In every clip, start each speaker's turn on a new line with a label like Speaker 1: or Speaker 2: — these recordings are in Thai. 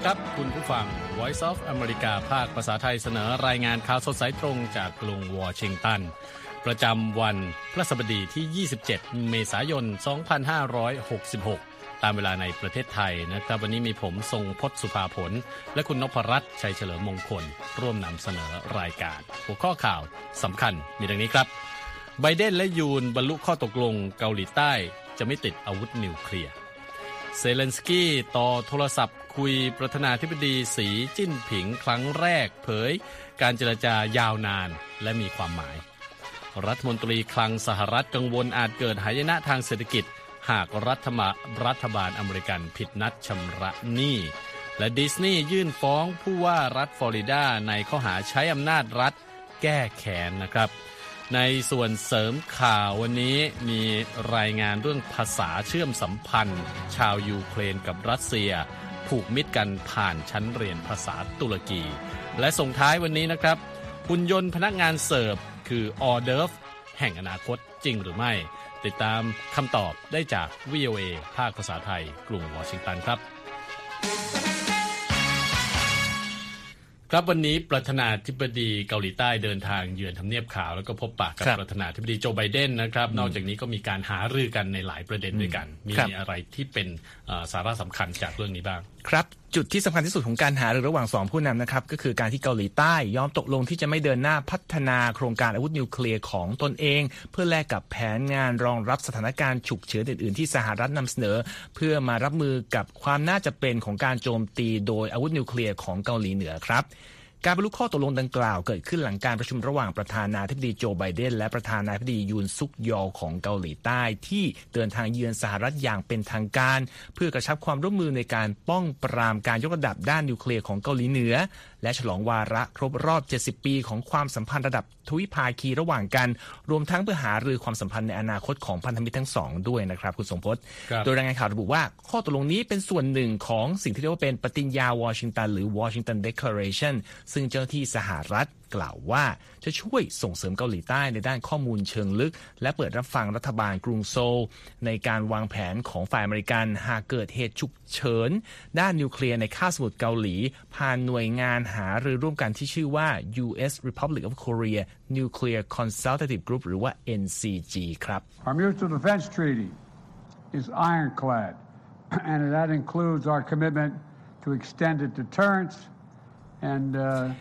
Speaker 1: ดีครับ คุณผู้ฟัง Voice of America ภาคภาษาไทยเสนอรายงานข่าวสดสายตรงจากกรุงวอชิงตัน ประจำวันพระสบดีที่ 27 เมษายน 2566 ตามเวลาในประเทศไทยนะครับ วันนี้มีผมทรงพศสุภาผล และคุณนพรัตน์ชัยเฉลิมมงคล ร่วมนำเสนอรายการ หัวข้อข่าวสำคัญมีดังนี้ครับไบเดนและยูนบรรลุข้อตกลงเกาหลีใต้จะไม่ติดอาวุธนิวเคลียร์ เซเลนสกี้ต่อโทรศัพท์คุยประธานาธิบดีสีจิ้นผิงครั้งแรกเผย การเจรจายาวนานและมีความหมาย รัฐมนตรีคลังสหรัฐกังวลอาจเกิดหายนะทางเศรษฐกิจ หากรัฐมรัฐบาลอเมริกันผิดนัดชำระหนี้ และดิสนีย์ยื่นฟ้องผู้ว่ารัฐฟลอริดาในข้อหาใช้อำนาจรัฐแก้แค้นนะครับ ในส่วนเสริมข่าววันนี้มีรายงานเรื่องภาษาเชื่อมสัมพันธ์ ชาวยูเครนกับรัสเซีย ผูกมิตรกันผ่านชั้นเรียนภาษาตุรกี และส่งท้ายวันนี้นะครับหุ่นยนต์พนักงานเสิร์ฟ คือออเดิร์ฟแห่งอนาคตจริงหรือไม่ ติดตามคำตอบได้จาก VOA ภาคภาษาไทย กรุงวอชิงตันครับ ครับวันนี้ประธานาธิบดีเกาหลีใต้เดินทางเยือนทำเนียบขาวแล้วก็พบปะกับ
Speaker 2: ครับ
Speaker 1: ประธานาธิบดีโจไบเดนนะครับ นอกจากนี้ก็มีการหารือกันในหลายประเด็นด้วยกัน มี
Speaker 2: ครับ
Speaker 1: อะไรที่เป็นเอ่อสาระสำคัญจากเรื่องนี้บ้าง
Speaker 2: ครับจุดที่สำคัญที่สุดของการหารือระหว่างสองผู้นำนะครับก็คือการที่เกาหลีใต้ยอมตกลงที่จะไม่เดินหน้าพัฒนาโครงการอาวุธนิวเคลียร์ของตนเอง เพื่อแลกกับแผนงานรองรับสถานการณ์ฉุกเฉินอื่นๆที่สหรัฐนำเสนอ เพื่อมารับมือกับความน่าจะเป็นของการโจมตีโดยอาวุธนิวเคลียร์ของเกาหลีเหนือครับ การบรรลุข้อตกลงดังกล่าวเกิดขึ้นหลังการประชุมระหว่างประธานาธิบดีโจไบเดน และประธานาธิบดียูนซุกยอลของเกาหลีใต้ที่เดินทางเยือนสหรัฐอย่างเป็นทางการ เพื่อกระชับความร่วมมือในการป้องปรามการยกระดับด้านนิวเคลียร์ของเกาหลีเหนือ และฉลองวาระครบรอบ 70 ปีของความสัมพันธ์ระดับทวิภาคีระหว่างกัน รวมทั้งเพื่อหารือความสัมพันธ์ในอนาคตของพันธมิตรทั้งสองด้วยนะครับคุณสมพศ
Speaker 1: ครับ
Speaker 2: โดยรายงานข่าวระบุว่า ข้อตกลงนี้เป็นส่วนหนึ่งของสิ่งที่เรียกว่าเป็นปฏิญญาวอชิงตันหรือ Washington Declaration ซึ่งเจ้าหน้าที่สหรัฐ กล่าวว่าจะช่วยส่งเสริมเกาหลีใต้ในด้านข้อมูลเชิงลึก และเปิดรับฟังรัฐบาลกรุงโซล ในการวางแผนของฝ่ายอเมริกันหากเกิดเหตุฉุกเฉิน ด้านนิวเคลียร์ในคาบสมุทรเกาหลี ผ่านหน่วยงานหารือร่วมกันที่ชื่อว่า U.S. Republic of Korea Nuclear Consultative Group หรือว่า NCG ครับ
Speaker 3: Our mutual defense treaty is ironclad, and that includes our commitment to extended deterrence and uh, and uh,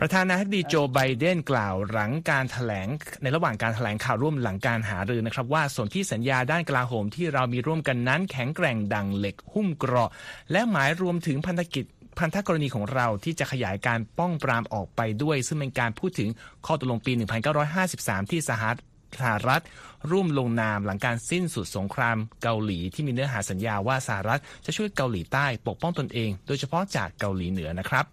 Speaker 2: ประธานาธิบดีโจไบเดนกล่าวหลังการแถลงในระหว่างการแถลงข่าวร่วมหลังการหารือนะครับ ว่าส่วนที่สัญญาด้านกลาโหมที่เรามีร่วมกันนั้นแข็งแกร่งดังเหล็กหุ้มเกราะ และหมายรวมถึงพันธกิจพันธกรณีของเราที่จะขยายการป้องปรามออกไปด้วย ซึ่งเป็นการพูดถึงข้อตกลงปี 1953 ที่สหรัฐ ร่วมลงนามหลังการสิ้นสุดสงครามเกาหลีที่มีเนื้อหาสัญญาว่าสหรัฐจะช่วยเกาหลีใต้ปกป้องตนเอง โดยเฉพาะจากเกาหลีเหนือนะครับ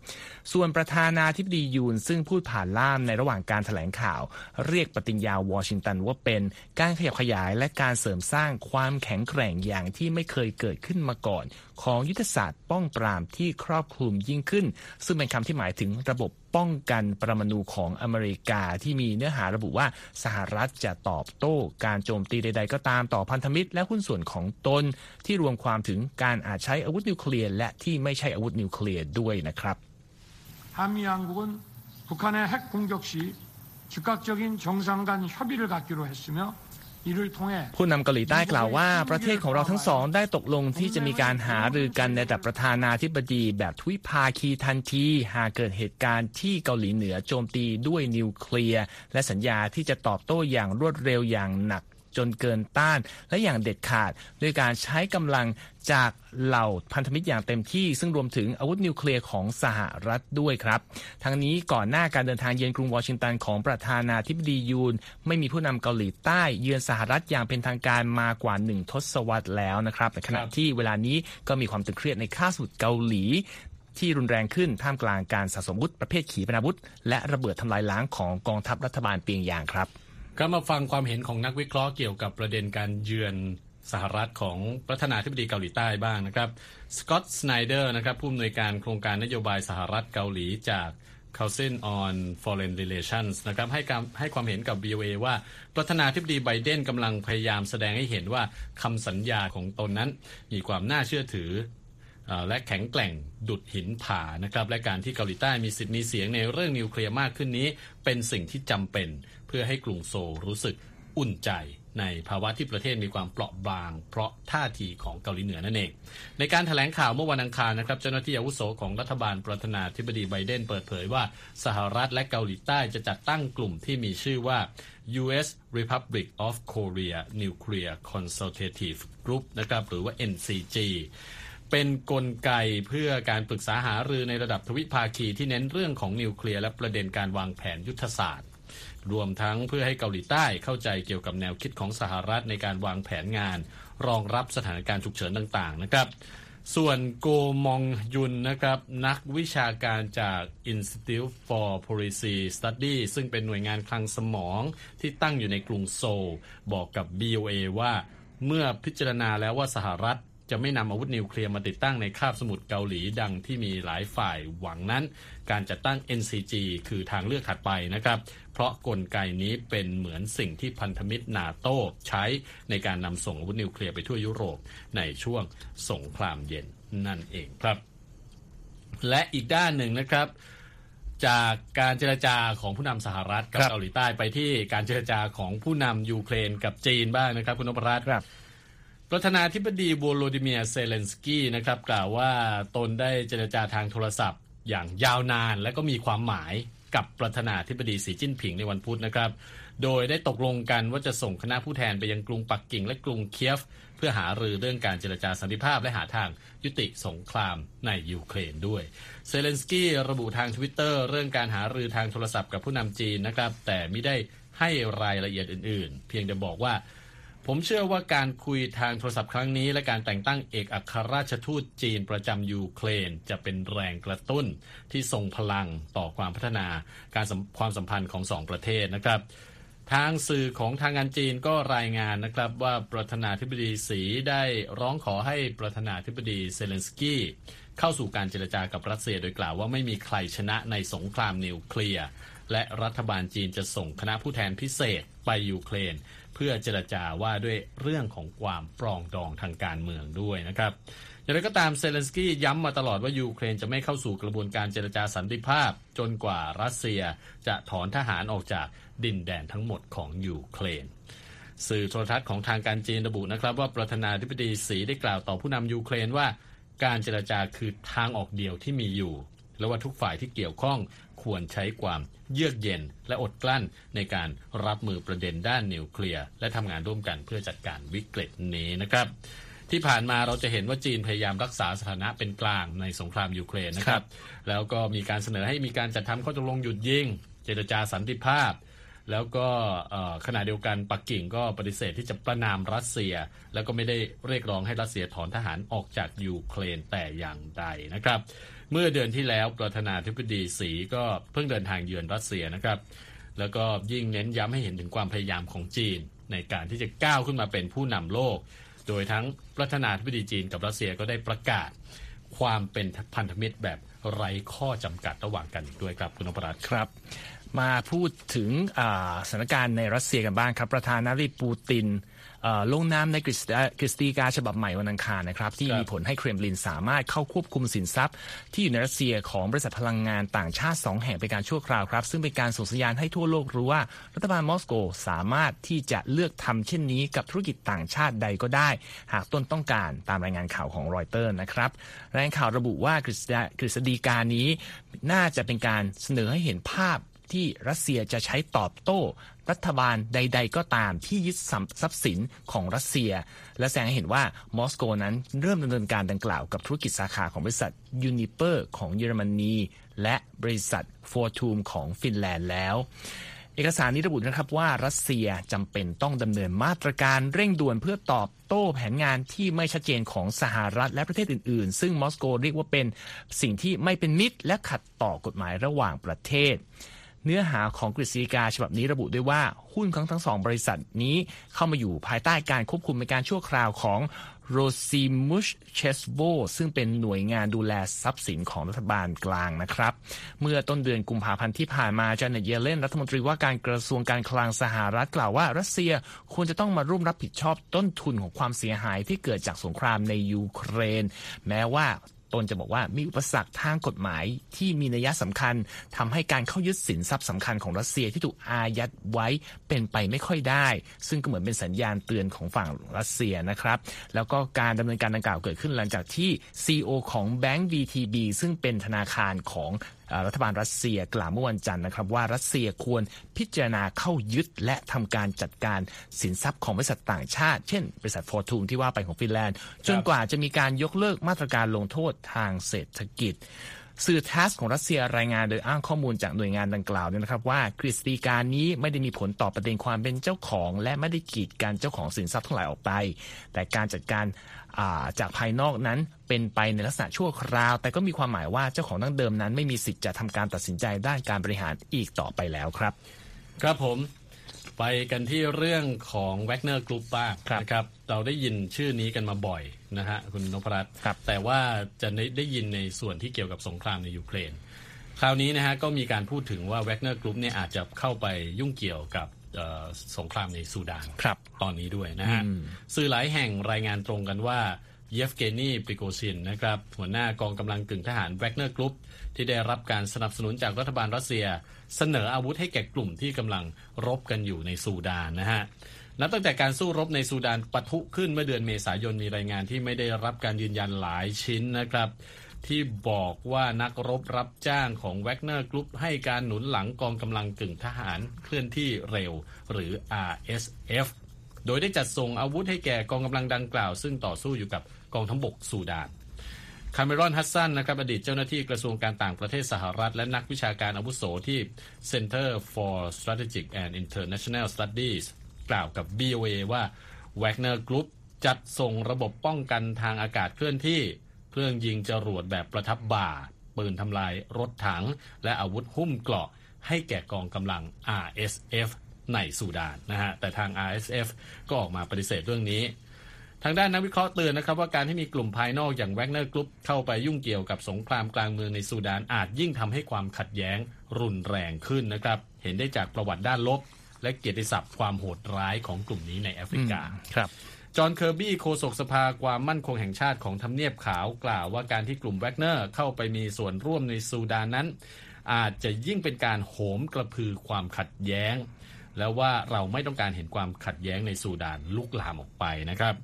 Speaker 2: ส่วนประธานาธิบดียูนซึ่งพูดผ่านล่ามในระหว่างการแถลงข่าว เรียกปฏิญญาวอชิงตันว่าเป็นการขยับขยายและการเสริมสร้างความแข็งแกร่งอย่างที่ไม่เคยเกิดขึ้นมาก่อน ของยุทธศาสตร์ป้องปรามที่ครอบคลุมยิ่งขึ้น ซึ่งเป็นคำที่หมายถึงระบบป้องกันปรมาณูของอเมริกาที่มีเนื้อหาระบุว่าสหรัฐจะตอบโต้การโจมตีใด ๆ ก็ตามต่อพันธมิตรและหุ้นส่วนของตน ที่รวมความถึงการอาจใช้อาวุธนิวเคลียร์และที่ไม่ใช่อาวุธนิวเคลียร์ด้วยนะครับ
Speaker 3: 한미 양국은 북한의 핵 공격 시 즉각적인 정상 간 협의를 갖기로 했으며 이를 통해
Speaker 2: ผู้นำเกาหลีใต้กล่าวว่าประเทศของเราทั้งสองได้ตกลงที่จะมีการหารือกันในระดับประธานาธิบดีแบบทวิภาคีทันที หากเกิดเหตุการณ์ที่เกาหลีเหนือโจมตีด้วยนิวเคลียร์ และสัญญาที่จะตอบโต้อย่างรวดเร็วอย่างหนัก จนเกินต้าน และอย่างเด็ดขาดด้วยการใช้กำลังจากเหล่าพันธมิตรอย่างเต็มที่ ซึ่งรวมถึงอาวุธนิวเคลียร์ของสหรัฐด้วยครับ ทั้งนี้ก่อนหน้าการเดินทางเยือนกรุงวอชิงตันของประธานาธิบดียูน ไม่มีผู้นำเกาหลีใต้เยือนสหรัฐอย่างเป็นทางการมากว่าหนึ่งทศวรรษแล้วนะครับในขณะที่เวลานี้ก็มีความตึงเครียดในคาบสมุทรเกาหลีที่รุนแรงขึ้นท่ามกลางการสะสมอาวุธประเภทขีปนาวุธ และระเบิดทำลายล้างของกองทัพรัฐบาลเปียงยางครับ
Speaker 1: ก็มาฟังความเห็นของนักวิเคราะห์เกี่ยวกับประเด็นการเยือนสหรัฐของประธานาธิบดีเกาหลีใต้บ้างนะครับสกอตสไนเดอร์นะครับผู้อำนวยการโครงการนโยบายสหรัฐเกาหลีจาก Council on Foreign Relations นะครับให้การให้ความเห็นกับ VOA ว่าประธานาธิบดีไบเดนกำลังพยายามแสดงให้เห็นว่าคำสัญญาของตนนั้น มีความน่าเชื่อถือและแข็งแกร่งดุดหินผานะครับและการที่เกาหลีใต้มีสิทธิ์มีเสียงในเรื่องนิวเคลียร์มากขึ้นนี้ เป็นสิ่งที่จำเป็น เพื่อให้กรุงโซลรู้สึกอุ่นใจในภาวะที่ประเทศมีความเปราะบาง เพราะท่าทีของเกาหลีเหนือนั่นเอง ในการถแถลงข่าวเมื่อวันอังคารนะครับ เจ้าหน้าที่อาวุโสของรัฐบาลประธานาธิบดีไบเดนเปิดเผยว่า สหรัฐและเกาหลีใต้จะจัดตั้งกลุ่มที่มีชื่อว่า U.S. Republic of Korea Nuclear Consultative Group นะครับหรือว่า NCG เป็นนกลไกเพื่อการปรึกษาหารือในระดับทวิภาคีที่เน้นเรื่องของนิวเคลียร์และประเด็นการวางแผนยุทธศาสตร์ รวมทั้งเพื่อให้เกาหลีใต้เข้าใจเกี่ยวกับแนวคิดของสหรัฐในการวางแผนงาน รองรับสถานการณ์ฉุกเฉินต่างๆนะครับส่วนโกมองยุนนะครับนักวิชาการจาก Institute for Policy Study ซึ่งเป็นหน่วยงานคลังสมองที่ตั้งอยู่ในกรุงโซล บอกกับ BOA ว่าเมื่อพิจารณาแล้วว่าสหรัฐจะไม่นำอาวุธนิวเคลียร์มาติดตั้งในคาบสมุทรเกาหลีดังที่มีหลายฝ่ายหวังนั้น การจัดตั้ง NCG คือทางเลือกถัดไปนะครับ เพราะกลไกนี้เป็นเหมือนสิ่งที่พันธมิตรนาโต้ใช้ในการนำส่งอาวุธนิวเคลียร์ไปทั่วยุโรปในช่วงสงครามเย็นนั่นเองครับ และอีกด้านหนึ่งนะครับจากการเจรจาของผู้นำสหรัฐกับเกาหลีใต้ไปที่การเจรจาของผู้นำยูเครนกับจีนบ้างนะครับ คุณนพรัตน์ประธานาธิบดีโวโลดิเมียเซเลนสกี้นะครับกล่าวว่าตนได้เจรจาทางโทรศัพท์อย่างยาวนานและก็มีความหมาย กับประธานาธิบดีสีจิ้นผิงในวันพุธนะครับ โดยได้ตกลงกันว่าจะส่งคณะผู้แทนไปยังกรุงปักกิ่งและกรุงเคียฟ เพื่อหารือเรื่องการเจรจาสันติภาพและหาทางยุติสงครามในยูเครนด้วย เซเลนสกี้ระบุทางทวิตเตอร์เรื่องการหารือทางโทรศัพท์กับผู้นำจีนนะครับ แต่ไม่ได้ให้รายละเอียดอื่น ๆ เพียงแต่บอกว่า ผมเชื่อว่าการคุยทางโทรศัพท์ครั้งนี้ และการแต่งตั้งเอกอัครราชทูตจีนประจำยูเครน จะเป็นแรงกระตุ้นที่ทรงพลังต่อความพัฒนาการความสัมพันธ์ของสองประเทศนะครับ ทางสื่อของทางการจีนก็รายงานนะครับว่าประธานาธิบดีสีได้ร้องขอให้ประธานาธิบดีเซเลนสกี้เข้าสู่การเจรจากับรัสเซีย โดยกล่าวว่าไม่มีใครชนะในสงครามนิวเคลียร์ และรัฐบาลจีนจะส่งคณะผู้แทนพิเศษไปยูเครน เพื่อเจรจาว่าด้วยเรื่องของความปรองดองทางการเมืองด้วยนะครับอย่างไรก็ตามเซเลนสกี้ย้ำมาตลอดว่ายูเครนจะไม่เข้าสู่กระบวนการเจรจาสันติภาพ จนกว่ารัสเซียจะถอนทหารออกจากดินแดนทั้งหมดของยูเครนสื่อโทรทัศน์ของทางการจีนระบุนะครับ ว่าประธานาธิบดีสีได้กล่าวต่อผู้นำยูเครนว่า การเจรจาคือทางออกเดียวที่มีอยู่ และว่าทุกฝ่ายที่เกี่ยวข้อง ควรใช้ความเยือกเย็นและอดกลั้นในการรับมือประเด็นด้านนิวเคลียร์และทำงานร่วมกันเพื่อจัดการวิกฤตนี้นะครับที่ผ่านมาเราจะเห็นว่าจีนพยายามรักษาสถานะเป็นกลางในสงครามยูเครนนะครับ แล้วก็มีการเสนอให้มีการจัดทำข้อตกลงหยุดยิง เจรจาสันติภาพ แล้วก็ขณะเดียวกันปักกิ่งก็ปฏิเสธที่จะประนามรัสเซีย แล้วก็ไม่ได้เรียกร้องให้รัสเซียถอนทหารออกจากยูเครนแต่อย่างใดนะครับ เมื่อเดือนที่แล้วประธานาธิบดีสีก็เพิ่งเดินทางเยือนรัสเซียนะครับ แล้วก็ยิ่งเน้นย้ำให้เห็นถึงความพยายามของจีน ในการที่จะก้าวขึ้นมาเป็นผู้นำโลก โดยทั้งประธานาธิบดีจีนกับรัสเซียก็ได้ประกาศ ความเป็นพันธมิตรแบบไร้ข้อจำกัดระหว่างกันอีกด้วยครับคุณนพรัตน์
Speaker 2: ครับมาพูดถึงสถานการณ์ในรัสเซียกันบ้างครับ ประธานาธิบดีปูติน ลงนามในกฤษฎีกาฉบับใหม่วันอังคารนะครับ ที่มีผลให้เครมลินสามารถเข้าควบคุมสินทรัพย์ ที่อยู่ในรัสเซียของบริษัทพลังงานต่างชาติ 2 แห่งเป็นการชั่วคราวครับ ซึ่งเป็นการส่งสัญญาณให้ทั่วโลกรู้ว่า รัฐบาลมอสโกสามารถที่จะเลือกทำเช่นนี้กับธุรกิจต่างชาติใดก็ได้ หากตนต้องการตามรายงานข่าวของรอยเตอร์นะครับรายงานข่าวระบุว่ากฤษฎีกานี้ น่าจะเป็นการเสนอให้เห็นภาพ ที่รัสเซียจะใช้ตอบโต้ รัฐบาลใด ๆ ก็ตามที่ยึดทรัพย์สินของรัสเซีย และแสดงให้เห็นว่ามอสโกนั้นเริ่มดำเนินการดังกล่าวกับธุรกิจสาขาของบริษัทยูนิเปอร์ของเยอรมนีและบริษัทฟอร์ทูมของฟินแลนด์แล้วเอกสารนี้ระบุนะครับว่ารัสเซียจำเป็นต้องดำเนินมาตรการเร่งด่วนเพื่อตอบโต้แผนงานที่ไม่ชัดเจนของสหรัฐและประเทศอื่น ๆ ซึ่งมอสโกเรียกว่าเป็นสิ่งที่ไม่เป็นมิตรและขัดต่อกฎหมายระหว่างประเทศ เนื้อหาของกฤษฎีกาฉบับนี้ระบุด้วยว่าหุ้นของทั้งสองบริษัทนี้เข้ามาอยู่ภายใต้การควบคุมในการชั่วคราวของโรซิมุชเชสโบซึ่งเป็นหน่วยงานดูแลทรัพย์สินของรัฐบาลกลางนะครับ เมื่อต้นเดือนกุมภาพันธ์ที่ผ่านมาจานเนตเยเลนรัฐมนตรีว่าการกระทรวงการคลังสหรัฐกล่าวว่า รัสเซียควรจะต้องมาร่วมรับผิดชอบต้นทุนของความเสียหายที่เกิดจากสงครามในยูเครน แม้ว่า ตนจะบอกว่ามีอุปสรรคทางกฎหมายที่มีนัยสำคัญทำให้การเข้ายึดสินทรัพย์สำคัญของรัสเซียที่ถูกอายัดไว้เป็นไปไม่ค่อยได้ ซึ่งก็เหมือนเป็นสัญญาณเตือนของฝั่งรัสเซียนะครับ แล้วก็การดำเนินการดังกล่าวเกิดขึ้นหลังจากที่ CEO ของแบงก์ VTB ซึ่งเป็นธนาคารของ รัฐบาลรัสเซียกล่าวเมื่อวันจันทร์นะครับว่ารัสเซียควรพิจารณาเข้ายึดและทำการจัดการสินทรัพย์ของบริษัทต่างชาติ เช่น บริษัทฟอร์ทูมที่ว่าไปของฟินแลนด์ จนกว่าจะมีการยกเลิกมาตรการลงโทษทางเศรษฐกิจ สื่อทัสของรัสเซียรายงานโดยอ้างข้อมูลจากหน่วยงานดังกล่าวเนี่ยนะครับว่ากฤษฎีกานี้ไม่ได้มีผลต่อประเด็นความเป็นเจ้าของ และไม่ได้กีดกันเจ้าของสินทรัพย์ทั้งหลายออกไป แต่การจัดการจากภายนอกนั้นเป็นไปในลักษณะชั่วคราว แต่ก็มีความหมายว่าเจ้าของดั้งเดิมนั้น ไม่มีสิทธิ์จะทำการตัดสินใจด้านการบริหารอีกต่อไปแล้วครับ
Speaker 1: ครับผมไปกันที่เรื่องของแวกเนอร์กรุ๊ปบ้างนะครับ เราได้ยินชื่อนี้กันมาบ่อย นะฮะคุณนพรัตน์แต่ว่าจะได้ยินในส่วนที่เกี่ยวกับสงครามในยูเครน คราวนี้นะฮะก็มีการพูดถึงว่าแวกเนอร์กรุ๊ปเนี่ยอาจจะเข้าไปยุ่งเกี่ยวกับสงครามในซูดานตอนนี้ด้วยนะฮะสื่อหลายแห่งรายงานตรงกันว่าเยฟเกนีปริโกซินนะครับหัวหน้ากองกำลังกึ่งทหารแวกเนอร์กรุ๊ปที่ได้รับการสนับสนุนจากรัฐบาลรัสเซีย เสนออาวุธให้แก่กลุ่มที่กำลังรบกันอยู่ในซูดานนะฮะ นับตั้งแต่การสู้รบในซูดานปะทุขึ้นเมื่อเดือนเมษายนมีรายงานที่ไม่ได้รับการยืนยันหลายชิ้นนะครับที่บอกว่านักรบรับจ้างของแวกเนอร์กรุ๊ปให้การหนุนหลังกองกำลังกึ่งทหารเคลื่อนที่เร็วหรือ RSF โดยได้จัดส่งอาวุธให้แก่กองกำลังดังกล่าว ซึ่งต่อสู้อยู่กับกองทัพบกซูดานคาเมรอนฮัสซันนะครับอดีตเจ้าหน้าที่กระทรวงการต่างประเทศสหรัฐ และนักวิชาการอาวุโสที่ Center for Strategic and International Studies กล่าวกับ BOA ว่า Wagner Group จัดส่งระบบป้องกันทางอากาศเคลื่อนที่ เครื่องยิงจรวดแบบประทับบ่า ปืนทำลายรถถัง และอาวุธหุ้มเกราะ ให้แก่กองกำลัง RSF ในซูดานนะฮะ แต่ทาง RSF ก็ออกมาปฏิเสธเรื่องนี้ ทางด้านนักวิเคราะห์เตือนนะครับว่าการที่มีกลุ่มภายนอกอย่างแวกเนอร์กรุ๊ปเข้าไปยุ่งเกี่ยวกับสงครามกลางเมืองในซูดานอาจยิ่งทำให้ความขัดแย้งรุนแรงขึ้นนะครับ เห็นได้จากประวัติด้านลบ และเกียรติศัพท์ความโหดร้ายของกลุ่มนี้ในแอฟริกา
Speaker 2: ครับ
Speaker 1: จอห์นเคอร์บี้โฆษกสภาความมั่นคงแห่งชาติของทำเนียบขาวกล่าวว่าการที่กลุ่มแวกเนอร์เข้าไปมีส่วนร่วมในซูดานนั้น อาจจะยิ่งเป็นการโหมกระพือความขัดแย้ง แล้วว่าเราไม่ต้องการเห็นความขัดแย้งในซูดานลุกลามออกไปนะครับ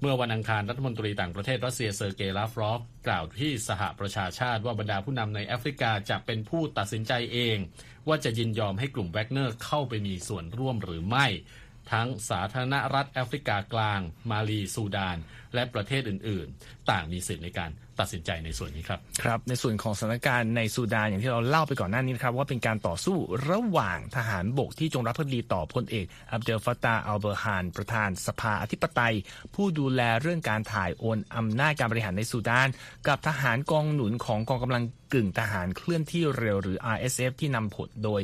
Speaker 1: เมื่อวันอังคารรัฐมนตรีต่างประเทศรัสเซียเซอร์เกย์ลาฟรอฟกล่าวที่สหประชาชาติว่าบรรดาผู้นำในแอฟริกาจะเป็นผู้ตัดสินใจเอง ว่าจะยินยอมให้กลุ่มแวกเนอร์เข้าไปมีส่วนร่วมหรือไม่ ทั้งสาธารณรัฐแอฟริกากลาง มาลีซูดาน และประเทศอื่น ๆ ต่างมีสิทธิในการตัดสินใจในส่วนนี้ครับ
Speaker 2: ครับในส่วนของสถานการณ์ในซูดานอย่างที่เราเล่าไปก่อนหน้านี้นะครับว่าเป็นการต่อสู้ระหว่างทหารบกที่จงรักภักดีต่อพลเอก อับเดลฟตตาอัลเบอร์ฮานประธานสภาอธิปไตย ผู้ดูแลเรื่องการถ่ายโอนอำนาจการบริหารในซูดาน กับทหารกองหนุนของกองกำลังกึ่งทหารเคลื่อนที่เร็วหรือ RSF ที่นำผลโดย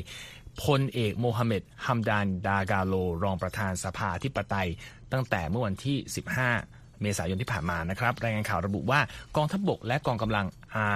Speaker 2: พลเอกโมฮัมเหม็ดฮัมดานดากาโล รองประธานสภาธิปไตย ตั้งแต่เมื่อวันที่ 15 เมษายนที่ผ่านมานะครับรายงานข่าวระบุว่ากองทัพบบกและกองกำลัง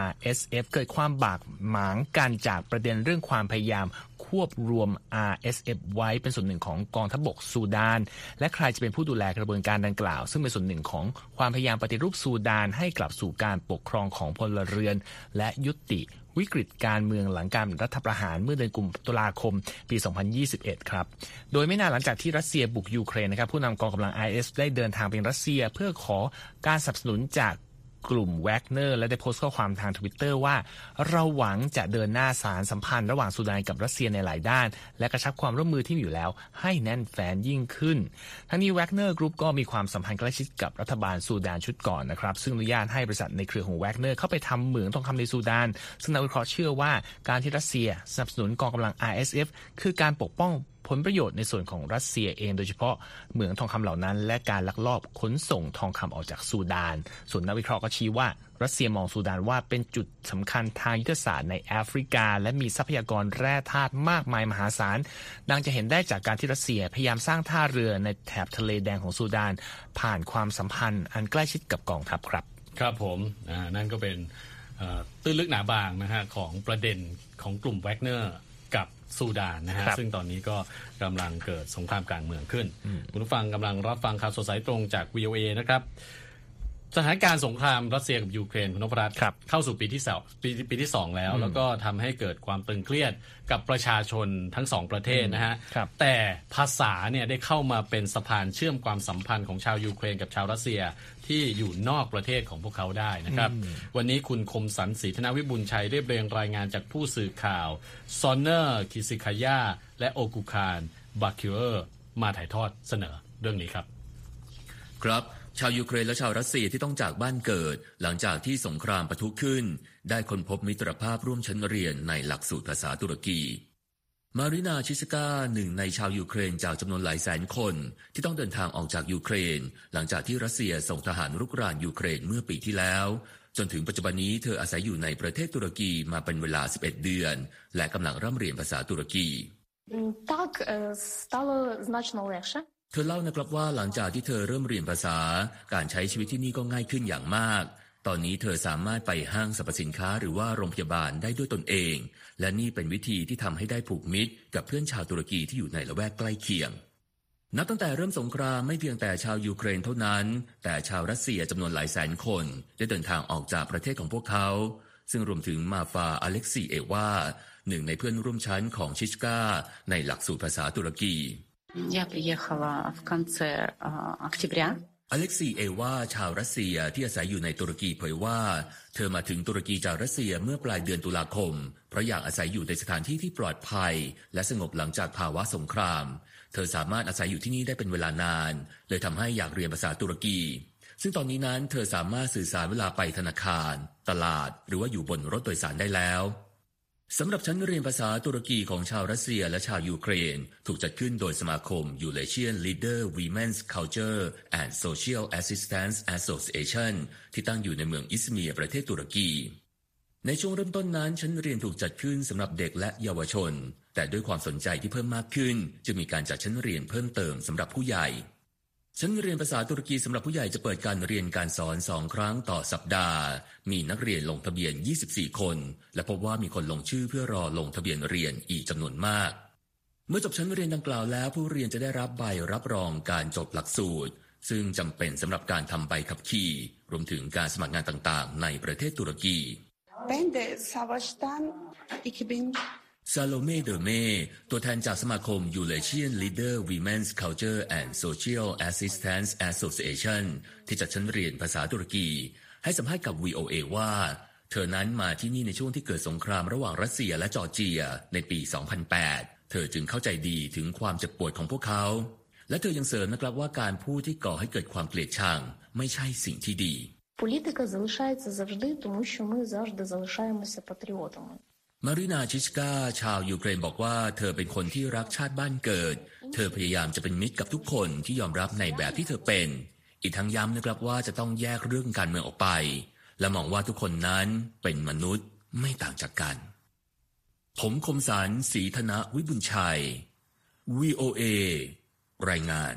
Speaker 2: RSF เกิดความบากหมางกันจากประเด็นเรื่องความพยายามควบรวม RSF ไว้เป็นส่วนหนึ่งของกองทัพบบกซูดาน และใครจะเป็นผู้ดูแลกระบวนการดังกล่าว ซึ่งเป็นส่วนหนึ่งของความพยายามปฏิรูปซูดานให้กลับสู่การปกครองของพลเรือน และยุติ วิกฤตการเมืองหลังการรัฐประหารเมื่อเดือนกุมตุลาคมปี 2021 ครับ โดยไม่นานหลังจากที่รัสเซียบุกยูเครนนะครับผู้นำกองกำลัง IS ได้เดินทางไปรัสเซียเพื่อขอการสนับสนุนจาก กลุ่มแวกเนอร์และได้โพสต์ข้อความทางทวิตเตอร์ว่า เราหวังจะเดินหน้าสานสัมพันธ์ระหว่างซูดานกับรัสเซียในหลายด้าน และกระชับความร่วมมือที่มีอยู่แล้ว ให้แน่นแฟ้นยิ่งขึ้น ทั้งนี้แวกเนอร์กรุ๊ปก็มีความสัมพันธ์ใกล้ชิดกับรัฐบาลซูดานชุดก่อนนะครับ ซึ่งอนุญาตให้บริษัทในเครือของแวกเนอร์เข้าไปทำเหมืองทองคำในซูดาน ซึ่งนักวิเคราะห์เชื่อว่าการที่รัสเซียสนับสนุนกองกำลัง RSF คือการปกป้อง ผลประโยชน์ในส่วนของรัสเซียเอง โดยเฉพาะเหมืองทองคำเหล่านั้น และการลักลอบขนส่งทองคำออกจากซูดาน ส่วนนักวิเคราะห์ก็ชี้ว่ารัสเซียมองซูดานว่าเป็นจุดสำคัญทางยุทธศาสตร์ในแอฟริกา และมีทรัพยากรแร่ธาตุมากมายมหาศาล ดังจะเห็นได้จากการที่รัสเซียพยายามสร้างท่าเรือในแถบทะเลแดงของซูดาน ผ่านความสัมพันธ์อันใกล้ชิดกับกองทัพครับ
Speaker 1: ครับผมนั่นก็เป็นตื้นลึกหนาบางนะฮะของประเด็นของกลุ่มแวกเนอร์ กับซูดานนะฮะซึ่งตอนนี้ก็กำลังเกิดสงครามกลางเมืองขึ้น คุณผู้ฟังกำลังรับฟังข่าวสดสายตรงจาก VOA นะครับ สถานการณ์สงครามรัสเซียกับยูเครนคุณนพรัตน์
Speaker 2: ครับ
Speaker 1: เข้าสู่ปีที่สองปีปีที่สองแล้ว แล้วก็ทำให้เกิดความตึงเครียดกับประชาชนทั้งสองประเทศนะฮะ
Speaker 2: ครับ
Speaker 1: แต่ภาษาเนี่ยได้เข้ามาเป็นสะพานเชื่อมความสัมพันธ์ของชาวยูเครนกับชาวรัสเซียที่อยู่นอกประเทศของพวกเขาได้นะครับ วันนี้คุณคมสันศรีธนวิบุญชัยเรียบเรียงรายงานจากผู้สื่อข่าวซอนเนอร์คิซิคายาและโอกุคารบาคิเออร์มาถ่ายทอดเสนอเรื่องนี้ครับ
Speaker 4: ครับ ชาวยูเครนและชาวรัสเซียที่ต้องจากบ้านเกิด หลังจากที่สงครามปะทุขึ้น ได้ค้นพบมิตรภาพร่วมชั้นเรียนในหลักสูตรภาษาตุรกี มารินาชิสกาหนึ่งในชาวยูเครนจากจำนวนหลายแสนคน ที่ต้องเดินทางออกจากยูเครน หลังจากที่รัสเซียส่งทหารรุกรานยูเครนเมื่อปีที่แล้ว จนถึงปัจจุบันนี้เธออาศัยอยู่ในประเทศตุรกีมาเป็นเวลา 11 เดือน และกำลังร่ำเรียนภาษาตุรกี
Speaker 5: М, Так, е, стало значно легше.
Speaker 4: เธอเล่านะครับว่าหลังจากที่เธอเริ่มเรียนภาษา การใช้ชีวิตที่นี่ก็ง่ายขึ้นอย่างมาก ตอนนี้เธอสามารถไปห้างสรรพสินค้าหรือว่าโรงพยาบาลได้ด้วยตนเอง และนี่เป็นวิธีที่ทำให้ได้ผูกมิตร กับเพื่อนชาวตุรกีที่อยู่ในละแวกใกล้เคียง นับตั้งแต่เริ่มสงครามไม่เพียงแต่ชาวยูเครนเท่านั้น แต่ชาวรัสเซียจำนวนหลายแสนคน ได้เดินทางออกจากประเทศของพวกเขา ซึ่งรวมถึงมาฟาอเล็กซีเอวาหนึ่งในเพื่อนร่วมชั้นของชิชกาในหลักสูตรภาษาตุรกี
Speaker 6: Я приехала в конце а, октября.
Speaker 4: อเล็กซีเอวาชาวรัสเซียที่อาศัยอยู่ในตุรกีเผยว่า เธอมาถึงตุรกีจากรัสเซียเมื่อปลายเดือนตุลาคม เพราะอยากอาศัยอยู่ในสถานที่ที่ปลอดภัย และสงบหลังจากภาวะสงคราม เธอสามารถอาศัยอยู่ที่นี่ได้เป็นเวลานาน เลยทำให้อยากเรียนภาษาตุรกี ซึ่งตอนนี้นั้นเธอสามารถสื่อสารเวลาไปธนาคาร ตลาด หรือว่าอยู่บนรถโดยสารได้แล้ว สำหรับชั้นเรียนภาษาตุรกีของชาวรัสเซียและชาวยูเครน ถูกจัดขึ้นโดยสมาคม Eurasian Leader Women's Culture and Social Assistance Association ที่ตั้งอยู่ในเมืองอิสเมียร์ประเทศตุรกี ในช่วงเริ่มต้นนั้นชั้นเรียนถูกจัดขึ้นสำหรับเด็กและเยาวชน แต่ด้วยความสนใจที่เพิ่มมากขึ้นจึงมีการจัดชั้นเรียนเพิ่มเติมสำหรับผู้ใหญ่ ชั้นเรียนภาษาตุรกีสำหรับผู้ใหญ่จะเปิดการเรียนการสอนสองครั้งต่อสัปดาห์ มีนักเรียนลงทะเบียน 24 คน และพบว่ามีคนลงชื่อเพื่อรอลงทะเบียนเรียนอีกจำนวนมาก เมื่อจบชั้นเรียนดังกล่าวแล้ว ผู้เรียนจะได้รับใบรับรองการจบหลักสูตร ซึ่งจำเป็นสำหรับการทำใบขับขี่ รวมถึงการสมัครงานต่างๆ ในประเทศตุรกี
Speaker 7: Ben de savaştan 2000
Speaker 4: ซาโลเมเดเมตัวแทนจากสมาคม Eurasian Leader Women's Culture and Social Assistance Association ที่จัดชั้นเรียนภาษาตุรกี ให้สัมภาษณ์กับ VOA ว่า เธอนั้นมาที่นี่ในช่วงที่เกิดสงครามระหว่างรัสเซียและจอร์เจียในปี 2008 เธอจึงเข้าใจดีถึงความเจ็บปวดของพวกเขา และเธอยังเสริมนะครับว่าการพูดที่ก่อให้เกิดความเกลียดชังไม่ใช่สิ่งที่ดี
Speaker 5: Політика залишається завжди, тому що ми завжди залишаємося патріотами.
Speaker 4: มารินาชิชกาชาวยูเครนบอกว่าเธอเป็นคนที่รักชาติบ้านเกิด เธอพยายามจะเป็นมิตรกับทุกคนที่ยอมรับในแบบที่เธอเป็น อีกทั้งย้ำนะครับว่าจะต้องแยกเรื่องการเมืองออกไป และมองว่าทุกคนนั้นเป็นมนุษย์ไม่ต่างจากกัน ผมคมสารสีธนะวิบุญชัย VOA รายงาน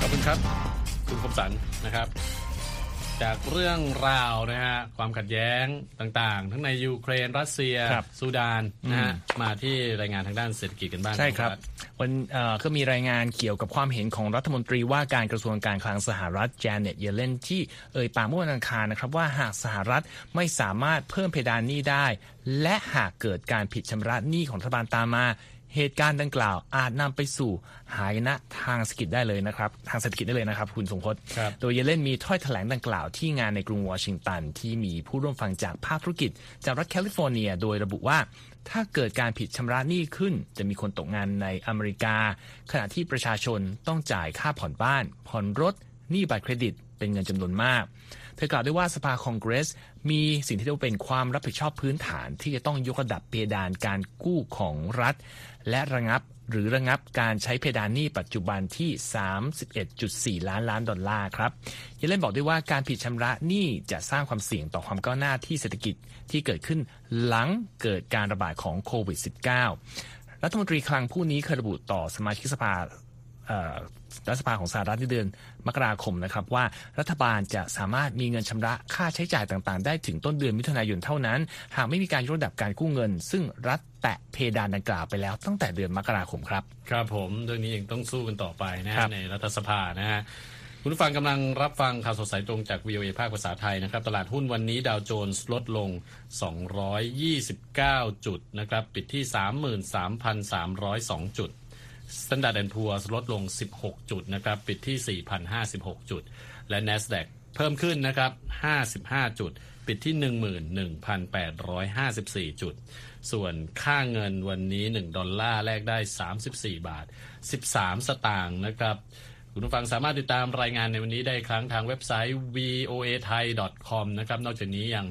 Speaker 1: ขอบคุณครับ คุณคมสันนะครับ จากเรื่องราวนะฮะความขัดแย้งต่างๆ ทั้งในยูเครนรัสเซีย
Speaker 2: ครับ
Speaker 1: ซูดานนะฮะมาที่รายงานทางด้านเศรษฐกิจกันบ้าง
Speaker 2: ใช่ครับ
Speaker 1: ณ
Speaker 2: วันเอ่อก็มีรายงานเกี่ยวกับความเห็นของรัฐมนตรีว่าการกระทรวงการคลังสหรัฐแจเน็ตเยเลนที่เอ่ยปากเมื่อวันอังคารนะครับว่าหากสหรัฐไม่สามารถเพิ่มเพดานหนี้ได้ และหากเกิดการผิดชำระหนี้ของรัฐบาลตามมา เหตุการณ์ดังกล่าวอาจนำไปสู่หายนะทางเศรษฐกิจได้เลยนะครับ ทางเศรษฐกิจได้เลยนะครับ คุณสงพจน์
Speaker 1: ครับ
Speaker 2: โดยเยเลนมีถ้อยแถลงดังกล่าวที่งานในกรุงวอชิงตัน ที่มีผู้ร่วมฟังจากภาคธุรกิจ จากรัฐแคลิฟอร์เนีย โดยระบุว่าถ้าเกิดการผิดชำระหนี้ขึ้น จะมีคนตกงานในอเมริกา ขณะที่ประชาชนต้องจ่ายค่าผ่อนบ้าน ผ่อนรถหนี้บัตรเครดิตเป็นเงินจำนวนมาก เธอกล่าวด้วยว่าสภาคองเกรส มีสิ่งที่เรียกว่าเป็นความรับผิดชอบพื้นฐาน ที่จะต้องยกระดับเพดานการกู้ของรัฐ และระงับหรือระงับการใช้เพดานหนี้ปัจจุบันที่ 31.4 ล้านล้านดอลลาร์ครับเยเลนบอกด้วยว่าการผิดชำระหนี้จะสร้างความเสี่ยงต่อความก้าวหน้าที่เศรษฐกิจที่เกิดขึ้นหลังเกิดการระบาดของโควิด -19 รัฐมนตรีคลังผู้นี้เคยระบุต่อสมาชิกสภา รัฐสภาของสหรัฐในเดือนมกราคมนะครับว่ารัฐบาลจะสามารถมีเงินชำระค่าใช้จ่ายต่างๆ ได้ถึงต้นเดือนมิถุนายนเท่านั้น หากไม่มีการยกระดับการกู้เงิน ซึ่งรัฐแตะเพดานดังกล่าวไปแล้วตั้งแต่เดือนมกราคมครับ
Speaker 1: ครับผมเรื่องนี้ยังต้องสู้กันต่อไปนะ
Speaker 2: ครั
Speaker 1: ฮะ
Speaker 2: บ
Speaker 1: ในรัฐสภานะฮะคุณผู้ฟังกำลังรับฟังข่าวสดสายตรงจาก VOA ภาคภาษาไทยนะครับ ตลาดหุ้นวันนี้ดาวโจนส์ลดลง 229 จุดนะครับ ปิดที่ 33,302 จุด Standard Poor's ลดลง 16 จุดนะครับปิดที่ 4,056 จุด และ NASDAQ เพิ่มขึ้นนะครับ 55 จุด ปิดที่ 11,854 จุด ส่วนค่าเงินวันนี้ 1 ดอลลาร์แลกได้ 34 บาท 13 สตางค์นะครับคุณผู้ฟังสามารถติดตามรายงานในวันนี้ได้ครั้งทางเว็บไซต์ voa thai com นะครับ นอกจากนี้ยัง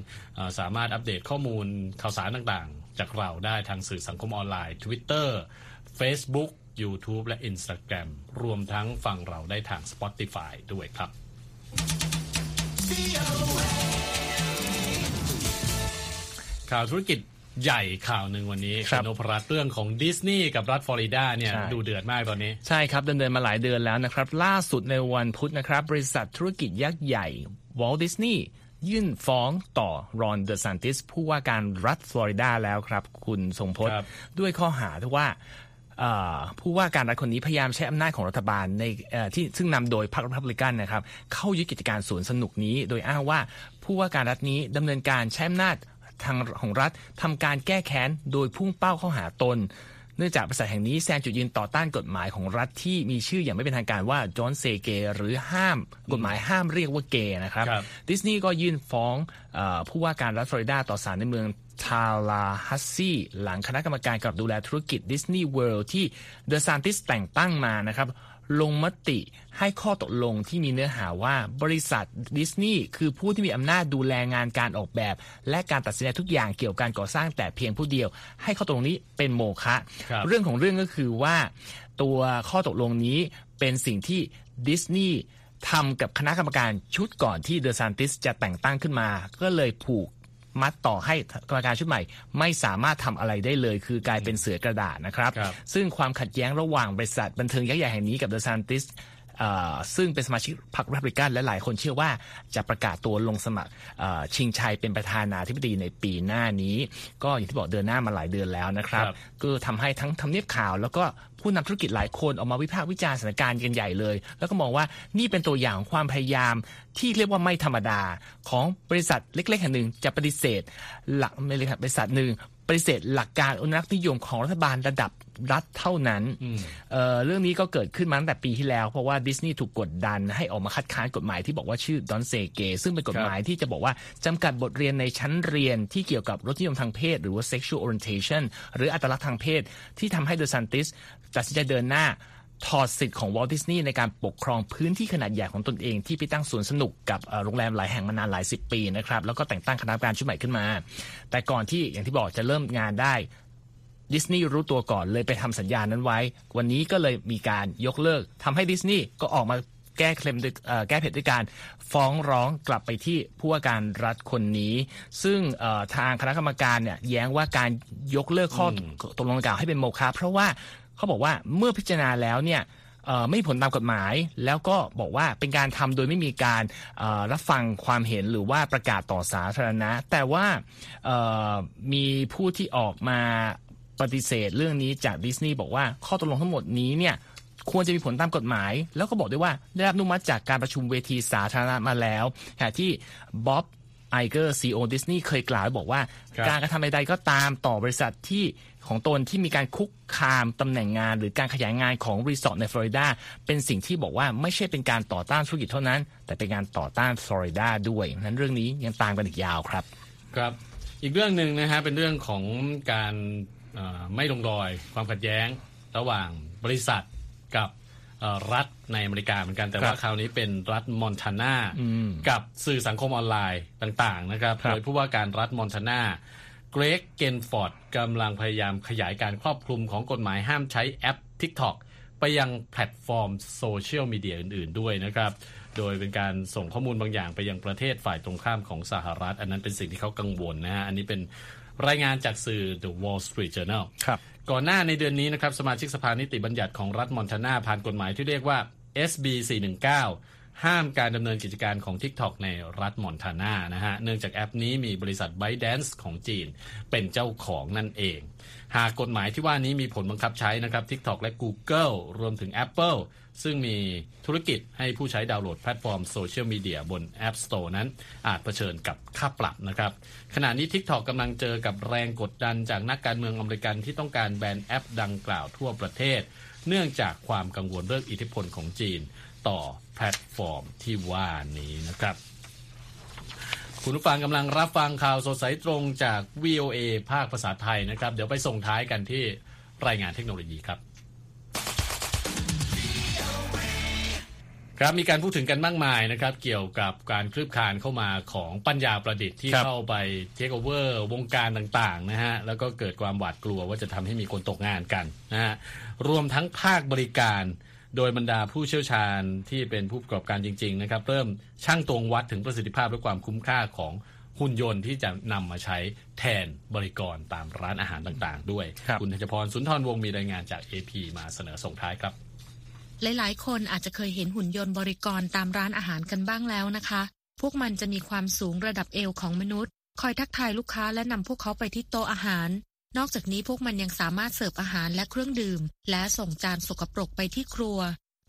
Speaker 1: สามารถอัปเดตข้อมูลข่าวสารต่างๆ จากเราได้ทางสื่อสังคมออนไลน์ Twitter Facebook YouTube และ Instagram รวมทั้งฟังเราได้ทาง Spotify ด้วยครับ ข่าวธุรกิจใหญ่ข่าวหนึ่งวันนี้
Speaker 2: ครับ
Speaker 1: ณนพรัตน์เรื่องของดิสนีย์กับรัฐฟลอริดาเนี่ย
Speaker 2: ใช่
Speaker 1: ดูเดือดมากตอนนี้
Speaker 2: ใช่ครับดำเนินมาหลายเดือนแล้วนะครับ ล่าสุดในวันพุธนะครับ บริษัทธุรกิจยักษ์ใหญ่วอลดิสนีย์ยื่นฟ้องต่อรอนเดอซานติสผู้ว่าการรัฐฟลอริดาแล้วครับ คุณทรงพจน์
Speaker 1: ครับ
Speaker 2: ด้วยข้อหาที่ว่าเอ่อ ผู้ว่าการรัฐคนนี้พยายามใช้อำนาจของรัฐบาลในที่ซึ่งนำโดยพรรครีพับลิกันนะครับ เข้ายึดกิจการสวนสนุกนี้ โดยอ้างว่าผู้ว่าการรัฐนี้ดำเนินการใช้อำนาจทางของรัฐทำการแก้แค้นโดยพุ่งเป้าเข้าหาตนเนื่องจากบริษัทแห่งนี้แสดงจุดยืนต่อต้านกฎหมายของรัฐที่มีชื่ออย่างไม่เป็นทางการว่า Don't Say Gayหรือห้ามกฎหมายห้ามเรียกว่าเกย์นะครับ
Speaker 1: ครับ
Speaker 2: ดิสนีย์ก็ยื่นฟ้องอผู้ว่าการรัฐฟลอริดาต่อศาลในเมืองทาลาฮัสซีหลังคณะกรรมการกำกับดูแลธุรกิจดิสนีย์เวิลด์ที่เดอซานติสแต่งตั้งมานะครับ ลงมติให้ข้อตกลงที่มีเนื้อหาว่าบริษัทดิสนีย์คือผู้ที่มีอำนาจดูแลงานการออกแบบ และการตัดสินใจทุกอย่างเกี่ยวกับการก่อสร้างแต่เพียงผู้เดียว ให้ข้อตกลงนี้เป็นโมฆะ
Speaker 1: ครับ
Speaker 2: เรื่องของเรื่องก็คือว่าตัวข้อตกลงนี้เป็นสิ่งที่ดิสนีย์ทำกับคณะกรรมการชุดก่อนที่เดอะซานติสจะแต่งตั้งขึ้นมา ก็เลยผูก มัดต่อให้กรรมการชุดใหม่ ไม่สามารถทำอะไรได้เลย คือกลายเป็นเสือกระดาษนะครับ
Speaker 1: ครับ
Speaker 2: ซึ่งความขัดแย้งระหว่างบริษัทบันเทิงยักษ์ใหญ่แห่งนี้กับเดอะซานติสเอ่อ ซึ่งเป็นสมาชิกพรรครีพับลิกันและหลายคนเชื่อว่าจะประกาศตัวลงสมัครเอ่อชิงชัยเป็นประธานาธิบดีในปีหน้านี้ ก็อย่างที่บอกเดินหน้ามาหลายเดือนแล้วนะครับ
Speaker 1: ครับ
Speaker 2: ก็ทำให้ทั้งทำเนียบข่าว แล้วก็ผู้นำธุรกิจหลายคนออกมาวิพากษ์วิจารณ์สถานการณ์กันใหญ่เลย แล้วก็มองว่านี่เป็นตัวอย่างของความพยายามที่เรียกว่าไม่ธรรมดา ของบริษัทเล็กๆแห่งหนึ่งจะปฏิเสธ หลักไม่เลยครับบริษัทหนึ่ง ปฏิเสธหลักการอนุรักษ์นิยมของรัฐบาลระดับรัฐเท่านั้นเอ่อเรื่องนี้ก็เกิดขึ้นมาตั้งแต่ปีที่แล้ว เพราะว่าดิสนีย์ถูกกดดันให้ออกมาคัดค้านกฎหมายที่บอกว่าชื่อดอนเซเกซึ่งเป็นกฎหมายที่จะบอกว่าจำกัดบทเรียนในชั้นเรียนที่เกี่ยวกับรสนิยมทางเพศ หรือว่า sexual orientation หรืออัตลักษณ์ทางเพศ ที่ทำให้เดอซานติสตัดสินใจเดินหน้า ถอดสิทธิ์ของวอลดิสนีย์ในการปกครองพื้นที่ขนาดใหญ่ของตนเองที่ไปตั้งสวนสนุกกับเอ่อโรงแรมหลายแห่งมานานหลายสิบปีนะครับแล้วก็แต่งตั้งคณะกรรมการชุดใหม่ขึ้นมา แต่ก่อนที่อย่างที่บอกจะเริ่มงานได้ดิสนีย์รู้ตัวก่อนเลยไปทำสัญญานั้นไว้ วันนี้ก็เลยมีการยกเลิกทำให้ดิสนีย์ก็ออกมาแก้เคลมด้วยเอ่อแก้เผ็ดด้วยการฟ้องร้องกลับไปที่ผู้ว่าการรัฐคนนี้ ซึ่งเอ่อทางคณะกรรมการเนี่ยแย้งว่าการยกเลิกข้ออตกลงดังกล่าวให้เป็นโมฆะเพราะว่า เขาบอกว่าเมื่อพิจารณาแล้วเนี่ยเอ่อไม่มีผลตามกฎหมาย แล้วก็บอกว่าเป็นการทำโดยไม่มีการเอ่อรับฟังความเห็นหรือว่าประกาศต่อสาธารณะ แต่ว่าเอ่อมีผู้ที่ออกมาปฏิเสธเรื่องนี้จากดิสนีย์บอกว่าข้อตกลงทั้งหมดนี้เนี่ยควรจะมีผลตามกฎหมาย แล้วก็บอกด้วยว่าได้รับอนุมัติจากการประชุมเวทีสาธารณะมาแล้วขณะที่บ๊อบไอเกอร์ซีอีโอดิสนีย์เคยกล่าวไว้บอกว่า
Speaker 1: ครับ
Speaker 2: การกระทำใดๆก็ตามต่อบริษัทที่ ของตนที่มีการคุกคามตำแหน่งงาน หรือการขยายงานของรีสอร์ทในฟลอริดาเป็นสิ่งที่บอกว่าไม่ใช่เป็นการต่อต้านธุรกิจเท่านั้น แต่เป็นการต่อต้านฟลอริดาด้วยนั้นเรื่องนี้ยังตามกันอีกยาวครับ
Speaker 1: ครับ อีกเรื่องหนึ่งนะฮะเป็นเรื่องของการเอ่อไม่ลงรอยความขัดแย้งระหว่างบริษัทกับเอ่อรัฐในอเมริกาเหมือนกันแต่ว่า
Speaker 2: ครับ
Speaker 1: คราวนี้เป็นรัฐมอนทานากับสื่อสังคมออนไลน์ต่าง ๆ นะครับ
Speaker 2: ครับ
Speaker 1: โดยผู้ว่าการรัฐมอนทานา เกรกเกนฟอร์ดกำลังพยายามขยายการครอบคลุมของกฎหมายห้ามใช้แอป TikTok ไปยังแพลตฟอร์มโซเชียลมีเดียอื่น ๆ ด้วยนะครับ โดยเป็นการส่งข้อมูลบางอย่างไปยังประเทศฝ่ายตรงข้ามของสหรัฐ อันนั้นเป็นสิ่งที่เขากังวลนะฮะ อันนี้เป็นรายงานจากสื่อ The Wall Street Journal
Speaker 2: ครับ
Speaker 1: ก่อนหน้าในเดือนนี้นะครับ สมาชิกสภานิติบัญญัติของรัฐมอนทานาผ่านกฎหมายที่เรียกว่า SB 419 ห้ามการดำเนินกิจการของ TikTok ในรัฐมอนทานานะฮะ เนื่องจากแอปนี้มีบริษัท ByteDance ของจีนเป็นเจ้าของนั่นเอง หากกฎหมายที่ว่านี้มีผลบังคับใช้นะครับ TikTok และ Google รวมถึง Apple ซึ่งมีธุรกิจให้ผู้ใช้ดาวน์โหลดแพลตฟอร์มโซเชียลมีเดียบน App Store นั้น อาจเผชิญกับค่าปรับนะครับ ขณะนี้ TikTok กำลังเจอกับแรงกดดันจากนักการเมืองอเมริกันที่ต้องการแบนแอปดังกล่าวทั่วประเทศ เนื่องจากความกังวลเรื่องอิทธิพลของจีน ต่อแพลตฟอร์มที่ว่านี้นะครับ คุณผู้ฟังกำลังรับฟังข่าวสดสายตรงจาก VOA ภาคภาษาไทยนะครับ เดี๋ยวไปส่งท้ายกันที่รายงานเทคโนโลยีครับครับมีการพูดถึงกันมากมายนะครับเกี่ยวกับการคลืบคลานเข้ามาของปัญญาประดิษฐ์ที่
Speaker 2: ครับ
Speaker 1: เข้าไปเทคโอเวอร์วงการต่างๆนะฮะแล้วก็เกิดความหวาดกลัวว่าจะทำให้มีคนตกงานกันนะฮะรวมทั้งภาคบริการ โดยบรรดาผู้เชี่ยวชาญที่เป็นผู้ประกอบการจริง ๆ นะครับ เริ่มช่างตวงวัดถึงประสิทธิภาพและความคุ้มค่าของหุ่นยนต์ที่จะนำมาใช้แทนบริกรตามร้านอาหารต่างๆ ด้วย
Speaker 2: ครับ
Speaker 1: ณธัญพรสุนทรวงศ์มีรายงานจาก AP มาเสนอส่งท้ายครับ
Speaker 8: หลายๆ คนอาจจะเคยเห็นหุ่นยนต์บริกรตามร้านอาหารกันบ้างแล้วนะคะ พวกมันจะมีความสูงระดับเอวของมนุษย์ คอยทักทายลูกค้าและนำพวกเขาไปที่โต๊ะอาหาร นอกจากนี้พวกมันยังสามารถเสิร์ฟอาหารและเครื่องดื่ม และส่งจานสกปรกไปที่ครัว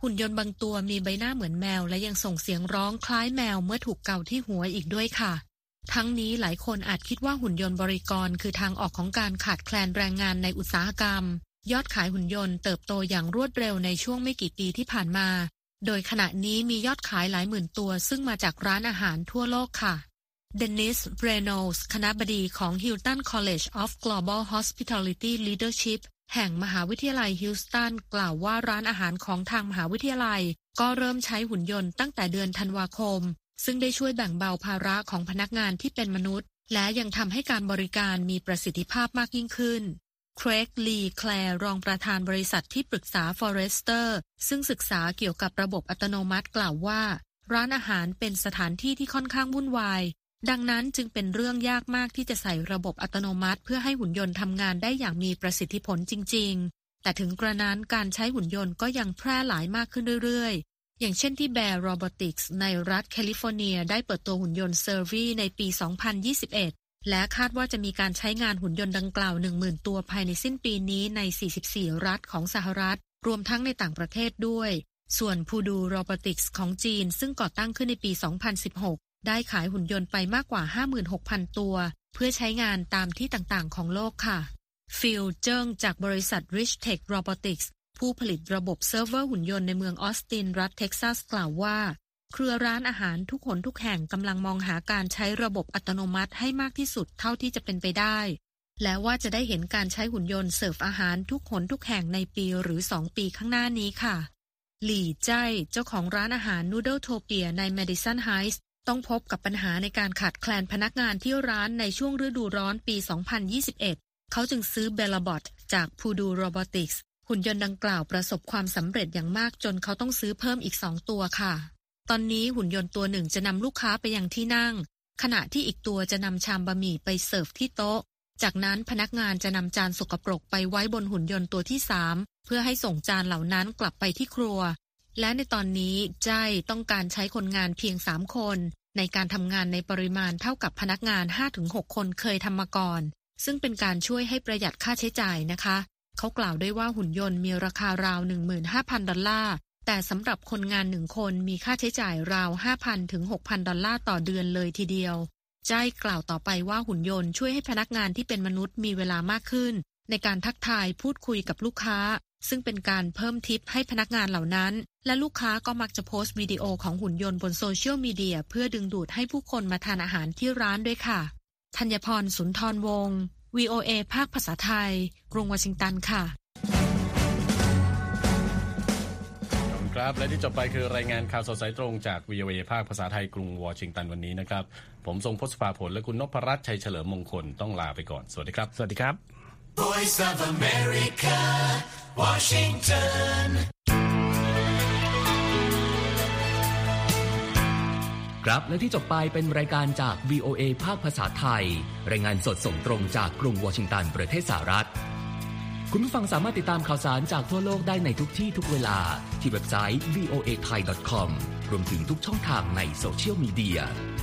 Speaker 8: หุ่นยนต์บางตัวมีใบหน้าเหมือนแมว และยังส่งเสียงร้องคล้ายแมวเมื่อถูกเกาที่หัวอีกด้วยค่ะ ทั้งนี้หลายคนอาจคิดว่าหุ่นยนต์บริกร คือทางออกของการขาดแคลนแรงงานในอุตสาหกรรม ยอดขายหุ่นยนต์เติบโตอย่างรวดเร็วในช่วงไม่กี่ปีที่ผ่านมา โดยขณะนี้มียอดขายหลายหมื่นตัว ซึ่งมาจากร้านอาหารทั่วโลกค่ะ เดนิส เรโนลส์คณะบดีของ Hilton College of Global Hospitality Leadership แห่งมหาวิทยาลัยฮิลสตันกล่าวว่าร้านอาหารของทางมหาวิทยาลัย ก็เริ่มใช้หุ่นยนต์ตั้งแต่เดือนธันวาคม ซึ่งได้ช่วยแบ่งเบาภาระของพนักงานที่เป็นมนุษย์ และยังทำให้การบริการมีประสิทธิภาพมากยิ่งขึ้นเครกลีแคลร์รองประธานบริษัทที่ปรึกษา Forrester ซึ่งศึกษาเกี่ยวกับระบบอัตโนมัติกล่าวว่า ร้านอาหารเป็นสถานที่ที่ค่อนข้างวุ่นวาย ดังนั้นจึงเป็นเรื่องยากมากที่จะใส่ระบบอัตโนมัติ เพื่อให้หุ่นยนต์ทำงานได้อย่างมีประสิทธิผลจริง ๆ แต่ถึงกระนั้นการใช้หุ่นยนต์ก็ยังแพร่หลายมากขึ้นเรื่อยๆ อย่างเช่นที่ Bear Robotics ในรัฐแคลิฟอร์เนีย ได้เปิดตัวหุ่นยนต์ s e r v y ในปี 2021 และคาดว่าจะมีการใช้งานหุ่นยนต์ดังกล่าว 10,000 ตัวภายในสิ้นปีนี้ใน 44 รัฐของสหรัฐ รวมทั้งในต่างประเทศด้วย ส่วน Pudu Robotics ของจีนซึ่งก่อตั้งขึ้นในปี 2016 ได้ขายหุ่นยนต์ไปมากกว่า 56,000 ตัว เพื่อใช้งานตามที่ต่างๆ ของโลกค่ะ ฟิลเจิ้งจากบริษัท Rich Tech Robotics ผู้ผลิตระบบเซิร์ฟเวอร์หุ่นยนต์ในเมืองออสติน รัฐเท็กซัสกล่าวว่า เครือร้านอาหารทุกหนทุกแห่งกำลังมองหาการใช้ระบบอัตโนมัติให้มากที่สุดเท่าที่จะเป็นไปได้ และว่าจะได้เห็นการใช้หุ่นยนต์เสิร์ฟอาหารทุกหนทุกแห่งในปีหรือ 2 ปีข้างหน้านี้ค่ะ หลี่เจ้ยเจ้าของร้านอาหารนูเดิลโทเปียใน Madison Heights ต้องพบกับปัญหาในการขาดแคลนพนักงานที่ร้านในช่วงฤดูร้อนปี 2021 เขาจึงซื้อเบลบอทจาก Pudu Robotics หุ่นยนต์ดังกล่าวประสบความสำเร็จอย่างมากจนเขาต้องซื้อเพิ่มอีกสองตัวค่ะ ตอนนี้หุ่นยนต์ตัวหนึ่งจะนำลูกค้าไปยังที่นั่ง ขณะที่อีกตัวจะนำชามบะหมี่ไปเสิร์ฟที่โต๊ะ จากนั้นพนักงานจะนำจานสกปรกไปไว้บนหุ่นยนต์ตัวที่สามเพื่อให้ส่งจานเหล่านั้นกลับไปที่ครัว และในตอนนี้ใจายต้องการใช้คนงานเพียงสามคน ในการทำงานในปริมาณเท่ากับพนักงาน 5-6 คนเคยทำมาก่อน ซึ่งเป็นการช่วยให้ประหยัดค่าใช้จ่ายนะคะ เขากล่าวด้วยว่าหุ่นยนต์มีราคาราว 15,000 ดอลลาร์ แต่สำหรับคนงานหนึ่งคนมีค่าใช้จ่ายราว 5,000 ถึง 6,000 ดอลลาร์ต่อเดือนเลยทีเดียวใจายกล่าวต่อไปว่าหุ่นยนต์ช่วยให้พนักงานที่เป็นมนุษย์มีเวลามากขึ้น ในการทักทายพูดคุยกับลูกค้า ซึ่งเป็นการเพิ่มทิปให้พนักงานเหล่านั้น และลูกค้าก็มักจะโพสต์วิดีโอของหุ่นยนต์บนโซเชียลมีเดียเพื่อดึงดูดให้ผู้คนมาทานอาหารที่ร้านด้วยค่ะธัญพรสุนทรวงศ์ VOA ภาคภาษาไทย กรุงวอชิงตันค่ะ
Speaker 1: ขอบคุณครับและที่จบไปคือรายงานข่าวสดสายตรงจาก VOA ภาคภาษาไทยกรุงวอชิงตันวันนี้นะครับ ผมทรงพศภาผลและคุณนพรัตน์ชัยเฉลิมมงคลต้องลาไปก่อน สวัสดีครับ
Speaker 2: สวัสดีครับ
Speaker 9: Voice of America, Washington.
Speaker 4: ครับและที่จบไปเป็นรายการจาก VOA ภาคภาษาไทย รายงานสดส่งตรงจากกรุงวอชิงตันประเทศสหรัฐ คุณผู้ฟังสามารถติดตามข่าวสารจากทั่วโลกได้ในทุกที่ทุกเวลาที่เว็บไซต์ voa thai com รวมถึงทุกช่องทางในโซเชียลมีเดีย